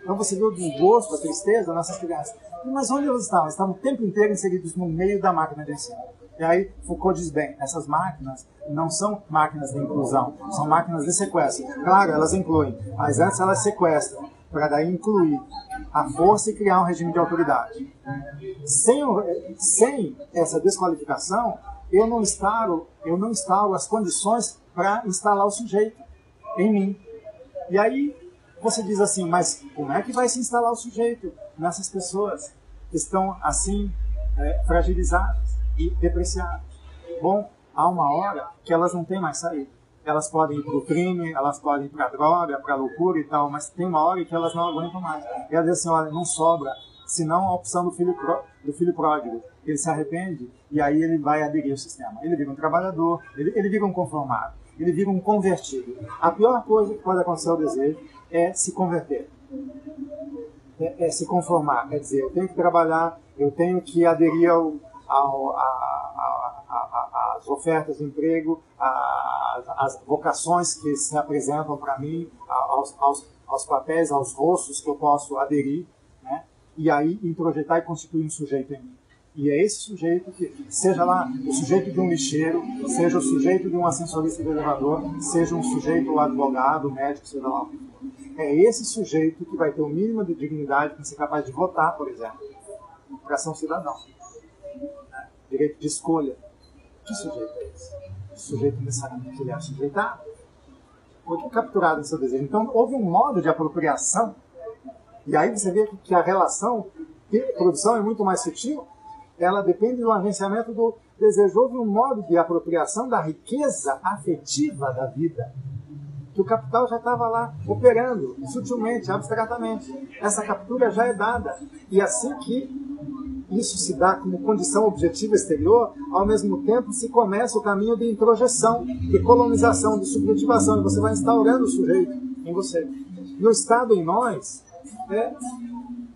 Então você vê o desgosto, a tristeza nessas crianças. Mas onde elas estavam? Estavam o tempo inteiro inseridos no meio da máquina de ensino. E aí Foucault diz bem, essas máquinas não são máquinas de inclusão, são máquinas de sequestro. Claro, elas incluem, mas antes elas sequestram, para daí incluir a força e criar um regime de autoridade. Sem, sem essa desqualificação, eu não instalo, eu não instalo as condições para instalar o sujeito em mim. E aí você diz assim, mas como é que vai se instalar o sujeito nessas pessoas que estão assim é, fragilizadas e depreciadas? Bom, há uma hora que elas não têm mais saída elas podem ir para o crime, elas podem ir para a droga, para a loucura e tal, mas tem uma hora que elas não aguentam mais. E ela diz assim, olha, não sobra, senão a opção do filho, do filho pródigo. Ele se arrepende e aí ele vai aderir ao sistema. Ele vira um trabalhador, ele, ele vira um conformado, ele vira um convertido. A pior coisa que pode acontecer ao desejo é se converter. É, é se conformar, quer dizer, eu tenho que trabalhar, eu tenho que aderir ao, ao, as ofertas de emprego, as vocações que se apresentam para mim, aos, aos, aos, papéis, aos rostos que eu posso aderir, né? e aí introjetar e constituir um sujeito em mim. E é esse sujeito que, seja lá o sujeito de um lixeiro, seja o sujeito de um ascensorista de elevador, seja um sujeito advogado, médico, seja lá o que for. É esse sujeito que vai ter o mínimo de dignidade para ser capaz de votar, por exemplo, para ser um cidadão. Direito de escolha. Que sujeito é esse? O sujeito necessariamente ele é sujeitado. Foi capturado em seu desejo. Então, houve um modo de apropriação. E aí você vê que a relação produção é muito mais sutil. Ela depende do agenciamento do desejo. Houve um modo de apropriação da riqueza afetiva da vida. Que o capital já estava lá operando, sutilmente, abstratamente. Essa captura já é dada. E assim que isso se dá como condição objetiva exterior, ao mesmo tempo se começa o caminho de introjeção, de colonização, de subjetivação, e você vai instaurando o sujeito em você. E o Estado em nós é,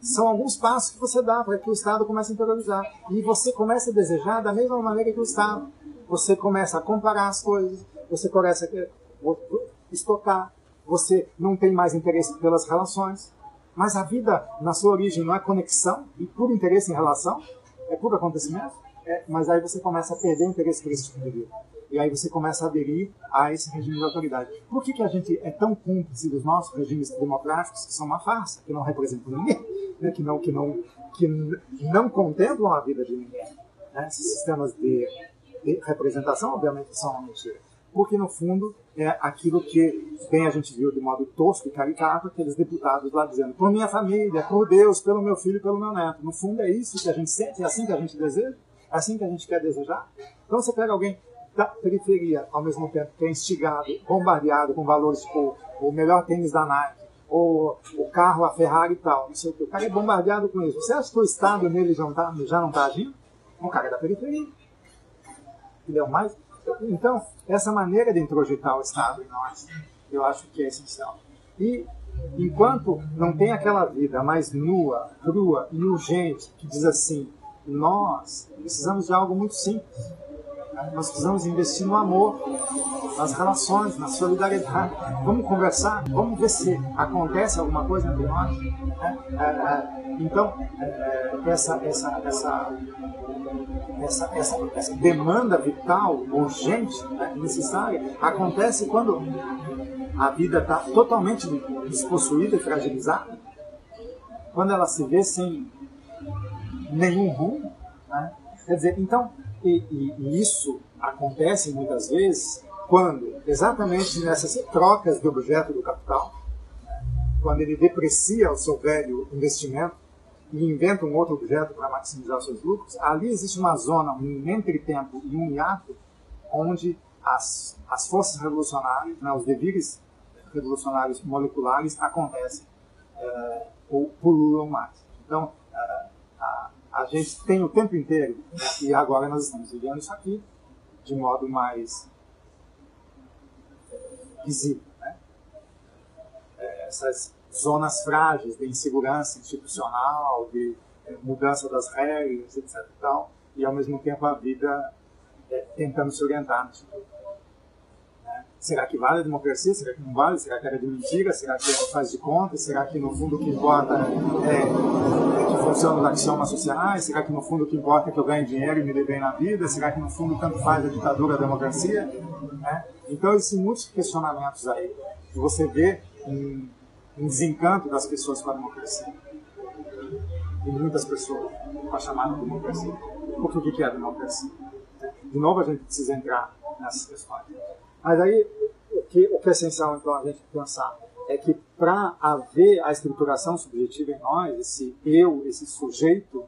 são alguns passos que você dá para que o Estado comece a interiorizar. E você começa a desejar da mesma maneira que o Estado. Você começa a comparar as coisas, você começa a estocar, você não tem mais interesse pelas relações, mas a vida, na sua origem, não é conexão e puro interesse em relação? é puro acontecimento, é, mas aí você começa a perder o interesse por esse tipo de vida. E aí você começa a aderir a esse regime de autoridade. Por que, que a gente é tão cúmplice dos nossos regimes democráticos, que são uma farsa, que não representam ninguém, (laughs) né? que, não, que, não, que não contemplam a vida de ninguém? Né? Esses sistemas de, de representação, obviamente, são uma mentira. Porque, no fundo, é aquilo que bem a gente viu de modo tosco e caricato, aqueles deputados lá dizendo por minha família, por Deus, pelo meu filho pelo meu neto. No fundo, é isso que a gente sente, é assim que a gente deseja, é assim que a gente quer desejar. Então, você pega alguém da periferia, ao mesmo tempo que é instigado, bombardeado com valores tipo o melhor tênis da Nike, ou o carro, a Ferrari e tal, não sei o que. O cara é bombardeado com isso. Você acha que o Estado nele já não está já não tá agindo? O cara é da periferia. Ele é o mais. Então, essa maneira de introjetar o Estado em nós, eu acho que é essencial. E enquanto não tem aquela vida mais nua, crua e urgente que diz assim, nós precisamos de algo muito simples nós precisamos investir no amor, nas relações, na solidariedade. Vamos conversar, vamos ver se acontece alguma coisa entre nós. Né? É, é, então, é, essa, essa, essa, essa, essa, essa demanda vital, urgente, né, necessária, acontece quando a vida está totalmente despossuída e fragilizada, quando ela se vê sem nenhum rumo. Né? Quer dizer, então, e, e, e isso acontece muitas vezes quando, exatamente nessas trocas de objeto do capital, quando ele deprecia o seu velho investimento e inventa um outro objeto para maximizar seus lucros, ali existe uma zona, um entretempo e um hiato, onde as, as forças revolucionárias, né, os devires revolucionários moleculares acontecem é, ou pululam mais. Então, a, gente tem o tempo inteiro, né, e agora nós estamos vivendo isso aqui de modo mais visível. Né? É, essas zonas frágeis de insegurança institucional, de é, mudança das regras, etc. E, tal, e ao mesmo tempo a vida é, tentando se orientar nisso tudo. Será que vale a democracia? Será que não vale? Será que era de mentira? Será que faz de conta? Será que no fundo o que importa é, funcionam os axiomas sociais? Será que no fundo o que importa é que eu ganhe dinheiro e me dê bem na vida? Será que no fundo tanto faz a ditadura a democracia? Né? Então existem muitos questionamentos aí que você vê um, um desencanto das pessoas com a democracia. E muitas pessoas com a chamada democracia. Porque o que é a democracia? De novo a gente precisa entrar nessas questões. Mas aí, o que, o que é essencial, então, a gente pensar é que para haver a estruturação subjetiva em nós, esse eu, esse sujeito,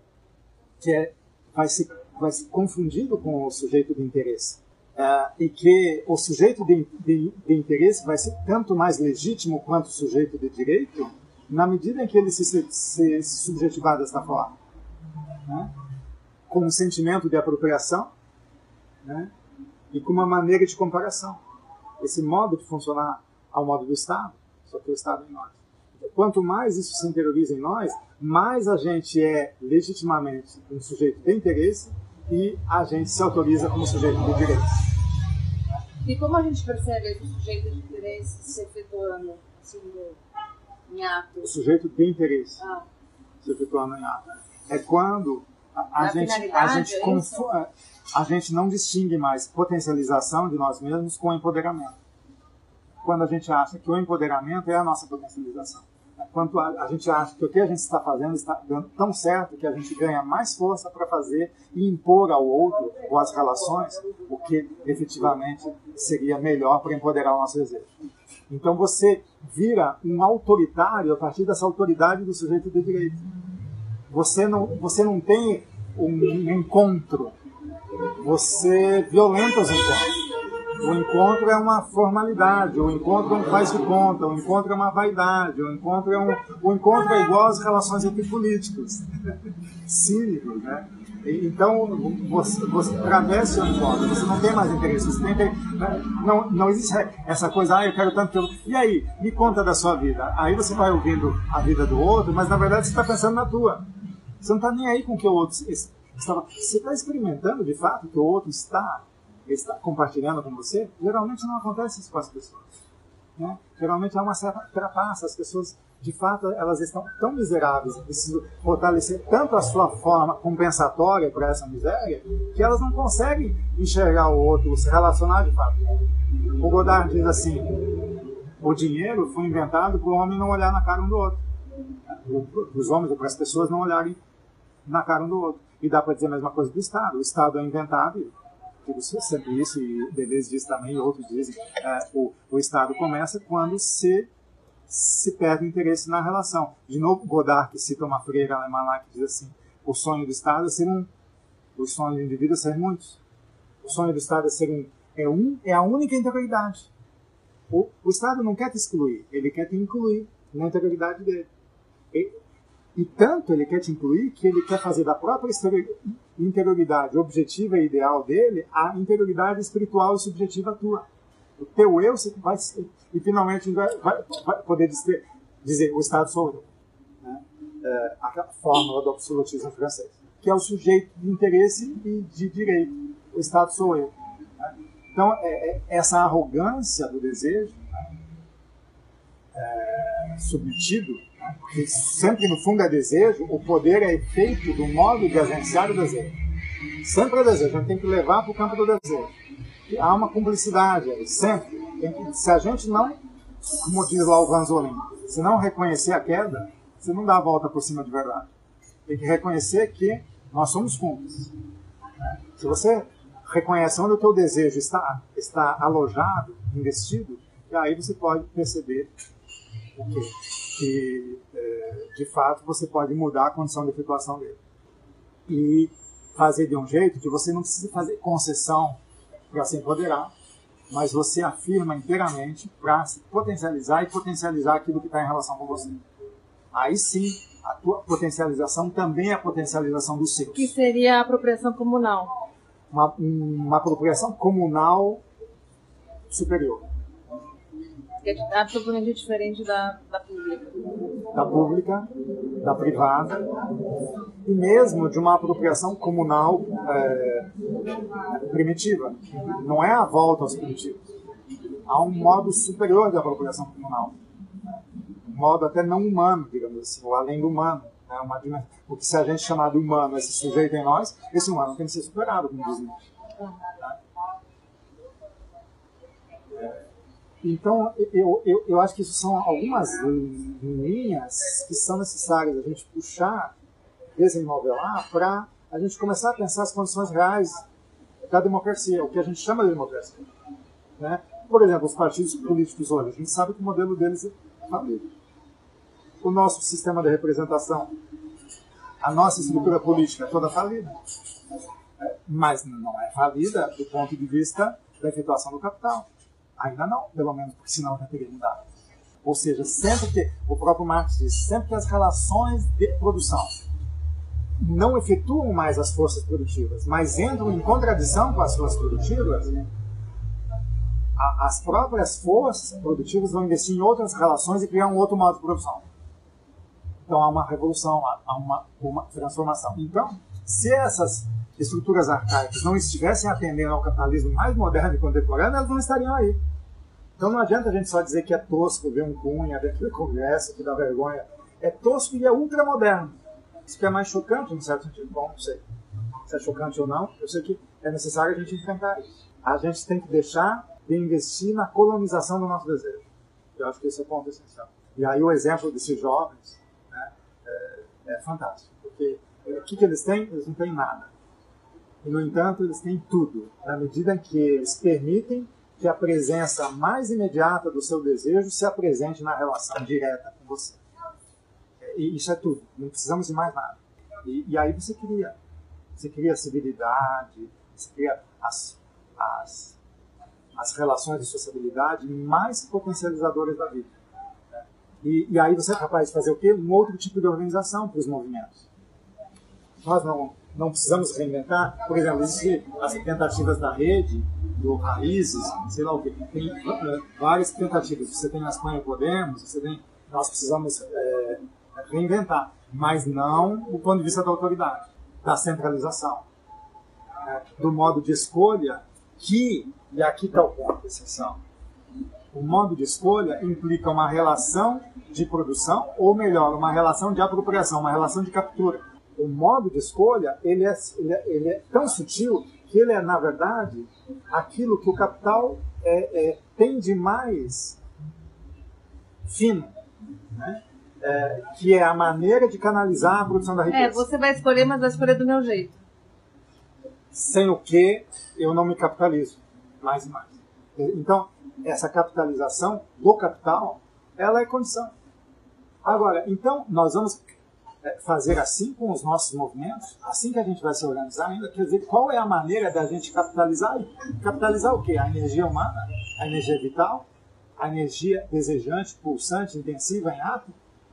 que é, vai, se, vai se confundindo com o sujeito de interesse. É, e que o sujeito de, de, de, interesse vai ser tanto mais legítimo quanto o sujeito de direito, na medida em que ele se, se, se subjetivar desta forma. Né? Com um sentimento de apropriação, né? e com uma maneira de comparação. Esse modo de funcionar ao modo do Estado, só que o Estado em nós. Então, quanto mais isso se interioriza em nós, mais a gente é legitimamente um sujeito de interesse e a gente se autoriza como sujeito de direito. E como a gente percebe esse sujeito de interesse se efetuando assim, em ato? O sujeito de interesse ah. se efetuando em ato. É quando a, a gente, a gente é a gente não distingue mais potencialização de nós mesmos com empoderamento. Quando a gente acha que o empoderamento é a nossa potencialização. Quando a, a gente acha que o que a gente está fazendo está dando tão certo que a gente ganha mais força para fazer e impor ao outro ou às relações o que efetivamente seria melhor para empoderar o nosso desejo. Então você vira um autoritário a partir dessa autoridade do sujeito de direito. Você não, você não tem um encontro você violenta os encontros. O encontro é uma formalidade, o encontro é um faz de conta, o encontro é uma vaidade, o encontro é um, o encontro é igual às relações entre políticos, cínicos, né? Então, você, você travessa o encontro, você não tem mais interesse, você tem que, né? não, não existe essa coisa, ah, eu quero tanto que eu... E aí, me conta da sua vida. Aí você vai ouvindo a vida do outro, mas na verdade você está pensando na tua. Você não está nem aí com o que o outro você está experimentando de fato que o outro está, está compartilhando com você? Geralmente não acontece isso com as pessoas. Né? Geralmente há uma certa trapaça, as pessoas de fato elas estão tão miseráveis precisam fortalecer tanto a sua forma compensatória para essa miséria que elas não conseguem enxergar o outro, se relacionar de fato. O Godard diz assim: o dinheiro foi inventado para o homem não olhar na cara um do outro, para os homens ou para as pessoas não olharem na cara um do outro. E dá para dizer a mesma coisa do Estado. O Estado é inventado, sempre isso, e Deleuze diz também, e outros dizem, é, o, o Estado começa quando se se perde o interesse na relação. De novo, Godard, que cita uma freira alemã lá, que diz assim, o sonho do Estado é ser um, o sonho do indivíduo é ser muitos. O sonho do Estado é ser um, é um, é a única interioridade. O, o Estado não quer te excluir, ele quer te incluir na interioridade dele. E, e tanto ele quer te incluir que ele quer fazer da própria interioridade objetiva e ideal dele a interioridade espiritual e subjetiva tua. O teu eu vai e finalmente vai, vai, poder dizer, dizer, o Estado sou eu. Né? É, a fórmula do absolutismo francês, que é o sujeito de interesse e de direito. O Estado sou eu. Né? Então, é, é, essa arrogância do desejo, né? é, submetido? Que sempre no fundo é desejo, o poder é efeito do modo de agenciar o desejo. Sempre é desejo, a gente tem que levar para o campo do desejo. E há uma cumplicidade aí, sempre se a gente não, como diz lá o Vanzolin, se não reconhecer a queda, você não dá a volta por cima de verdade. Tem que reconhecer que nós somos cúmplices. Se você reconhece onde o teu desejo está, está alojado, investido, aí você pode perceber o quê? Que é, de fato você pode mudar a condição de efetuação dele. E fazer de um jeito que você não precisa fazer concessão para se empoderar, mas você afirma inteiramente para se potencializar e potencializar aquilo que está em relação com você. Aí sim, a tua potencialização também é a potencialização do seu. Que seria a apropriação comunal. Uma, uma apropriação comunal superior. É absolutamente diferente da, da pública. Da pública, da privada e mesmo de uma apropriação comunal é, primitiva. Não é a volta aos primitivos. Há um modo superior de apropriação comunal. Um modo até não humano, digamos assim, ou além do humano. Né? Uma, porque se a gente chamar de humano esse sujeito em nós, esse humano tem que ser superado, como dizem. Então, eu, eu, eu acho que isso são algumas linhas que são necessárias a gente puxar, desenvolver para a gente começar a pensar as condições reais da democracia, o que a gente chama de democracia. Né? Por exemplo, os partidos políticos hoje, a gente sabe que o modelo deles é falido. O nosso sistema de representação, a nossa estrutura política é toda falida. Mas não é falida do ponto de vista da efetuação do capital. Ainda não, pelo menos, porque senão já teria mudado. Ou seja, sempre que, o próprio Marx diz, sempre que as relações de produção não efetuam mais as forças produtivas, mas entram em contradição com as forças produtivas, as próprias forças produtivas vão investir em outras relações e criar um outro modo de produção. Então há uma revolução, há uma, uma transformação. Então, se essas estruturas arcaicas não estivessem atendendo ao capitalismo mais moderno e contemporâneo, elas não estariam aí. Então não adianta a gente só dizer que é tosco ver um Cunha dentro do Congresso, que dá vergonha. É tosco e é ultramoderno. Isso que é mais chocante, no certo sentido. Bom, não sei se é chocante ou não. Eu sei que é necessário a gente enfrentar isso. A gente tem que deixar de investir na colonização do nosso desejo. Eu acho que esse é o ponto essencial. E aí o exemplo desses jovens né, é, é fantástico. Porque o que, que eles têm? Eles não têm nada. E, no entanto, eles têm tudo, na medida que eles permitem que a presença mais imediata do seu desejo se apresente na relação direta com você. E isso é tudo, não precisamos de mais nada. E, e aí você cria. Você cria a civilidade, você cria as, as, as relações de sociabilidade mais potencializadoras da vida. E, e, aí você é capaz de fazer o quê? Um outro tipo de organização para os movimentos. Nós não, não precisamos reinventar. Por exemplo, existem as tentativas da rede, do Raízes, sei lá o quê. Tem uh, várias tentativas. Você tem a Espanha Podemos, você tem. Nós precisamos é, reinventar, mas não do ponto de vista da autoridade, da centralização, é, do modo de escolha que, e aqui está o ponto essencial, O modo de escolha implica uma relação de produção, ou melhor, uma relação de apropriação, uma relação de captura. O modo de escolha ele é, ele é, ele é tão sutil que ele é, na verdade, aquilo que o capital é, é, tem de mais fino, né? É, que é a maneira de canalizar a produção da riqueza. É, você vai escolher, mas vai escolher do meu jeito. Sem o que eu não me capitalizo mais e mais. Então, essa capitalização do capital, ela é condição. Agora, então, nós vamos fazer assim com os nossos movimentos, assim que a gente vai se organizar ainda, quer dizer, qual é a maneira da gente capitalizar? Capitalizar o quê? A energia humana, a energia vital, a energia desejante, pulsante, intensiva em ato,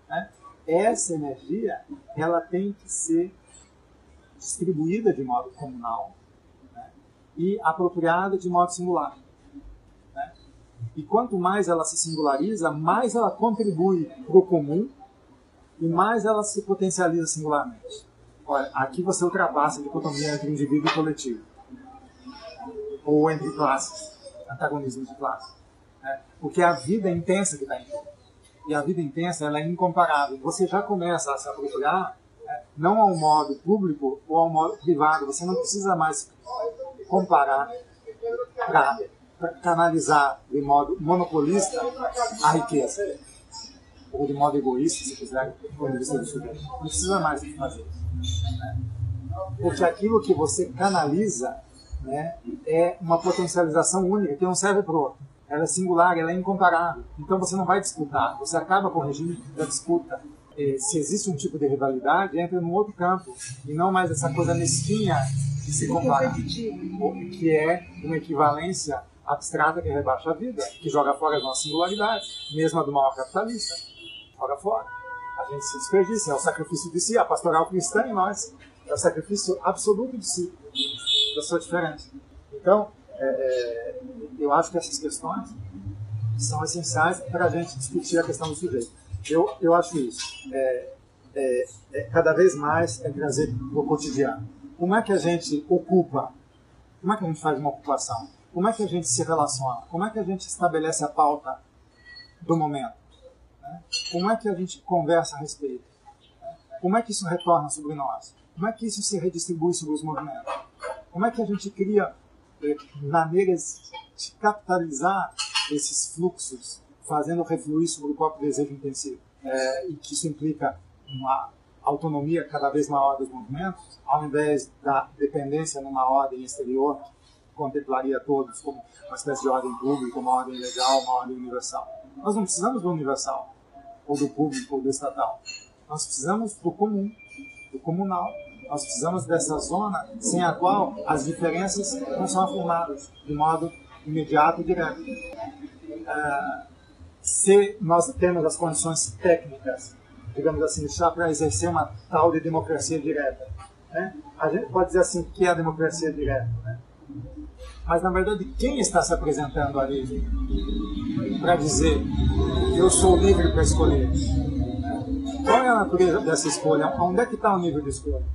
né? essa energia ela tem que ser distribuída de modo comunal né? e apropriada de modo singular. Né? E quanto mais ela se singulariza, mais ela contribui para o comum e mais ela se potencializa singularmente. Olha, aqui você ultrapassa a dicotomia entre indivíduo e coletivo, ou entre classes, antagonismo de classes. Né? Porque a vida intensa que está em. E a vida intensa ela é incomparável. Você já começa a se apropriar né? não ao modo público ou ao modo privado. Você não precisa mais comparar para canalizar de modo monopolista a riqueza. Ou de modo egoísta, se quiser, do ponto de vista do sujeito. Não precisa mais fazer isso. Né? Porque aquilo que você canaliza né, é uma potencialização única, que não serve para o outro ela é singular, ela é incomparável. Então você não vai disputar, você acaba com o regime da disputa. Se existe um tipo de rivalidade, entra num outro campo, e não mais essa coisa mesquinha de se comparar, que é uma equivalência abstrata que rebaixa a vida, que joga fora a nossa singularidade, mesmo a do maior capitalista. Joga fora. A gente se desperdiça, é o sacrifício de si, a pastoral cristã em nós, é o sacrifício absoluto de si, da sua diferença. Então, é, é, eu acho que essas questões são essenciais para a gente discutir a questão do sujeito. Eu, eu acho isso. É, é, é cada vez mais é trazer o cotidiano. Como é que a gente ocupa? Como é que a gente faz uma ocupação? Como é que a gente se relaciona? Como é que a gente estabelece a pauta do momento? Como é que a gente conversa a respeito? Como é que isso retorna sobre nós? Como é que isso se redistribui sobre os movimentos? Como é que a gente cria maneiras de capitalizar esses fluxos, fazendo refluir sobre o próprio desejo intensivo. É, e que isso implica uma autonomia cada vez maior dos movimentos, ao invés da dependência numa ordem exterior que contemplaria todos como uma espécie de ordem pública, uma ordem legal, uma ordem universal. Nós não precisamos do universal, ou do público, ou do estatal. Nós precisamos do comum, do comunal, nós precisamos dessa zona sem a qual as diferenças não são afirmadas de modo imediato e direto. Uh, se nós temos as condições técnicas, digamos assim, para exercer uma tal de democracia direta, né? a gente pode dizer assim que é a democracia direta, né? Mas na verdade quem está se apresentando ali para dizer eu sou livre para escolher? Qual é a natureza dessa escolha? Onde é que está o nível de escolha?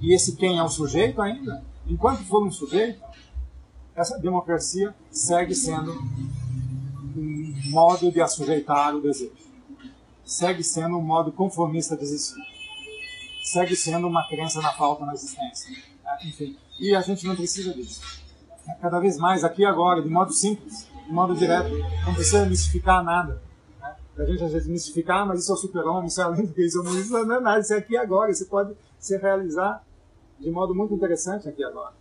E esse quem é o sujeito ainda, enquanto for um sujeito, essa democracia segue sendo um modo de assujeitar o desejo. Segue sendo um modo conformista de existir. Segue sendo uma crença na falta na existência. Enfim, e a gente não precisa disso. Cada vez mais, aqui agora, de modo simples, de modo direto, não precisa mistificar nada. A gente às vezes mistificar, ah, mas isso é o super-homem, isso é além do que isso, isso não é nada, isso é aqui agora, você pode se realizar de modo muito interessante aqui agora.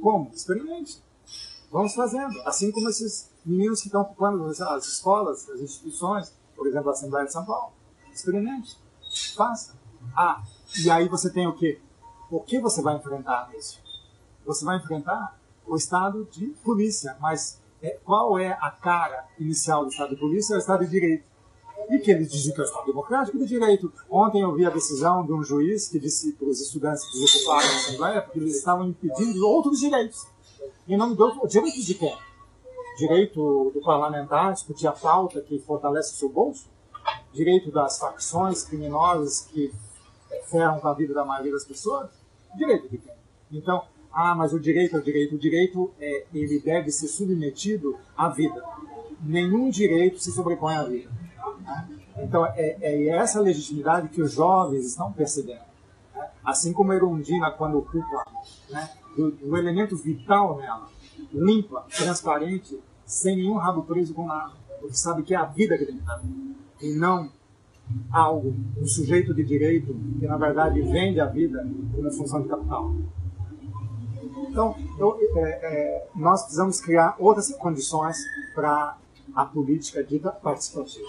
Como? Experimente. Vamos fazendo. Assim como esses meninos que estão ocupando as escolas, as instituições, por exemplo, a Assembleia de São Paulo. Experimente. Faça. Ah, e aí você tem o quê? O que você vai enfrentar nisso? Você vai enfrentar o estado de polícia, mas é, qual é a cara inicial do estado de polícia? É o estado de direito e que eles dizem que é o Estado Democrático de Direito. Ontem eu vi a decisão de um juiz que disse para os estudantes que desocuparam a Assembleia porque eles estavam impedindo outros direitos. Em nome do outro, direito de quem? Direito do parlamentar discutir a pauta que fortalece o seu bolso? Direito das facções criminosas que ferram com a vida da maioria das pessoas? Direito de quem? Então, ah, mas o direito é o direito. O direito, é, ele deve ser submetido à vida. nenhum direito se sobrepõe à vida. Né? Então, é, é, essa legitimidade que os jovens estão percebendo. Né? Assim como a Erundina, quando ocupa né, do, do, elemento vital nela, limpa, transparente, sem nenhum rabo preso com nada, porque sabe que é a vida que tem que estar, e não algo, um sujeito de direito que, na verdade, vende a vida como função de capital. Então, eu, é, é, nós precisamos criar outras condições para a política dita participativa.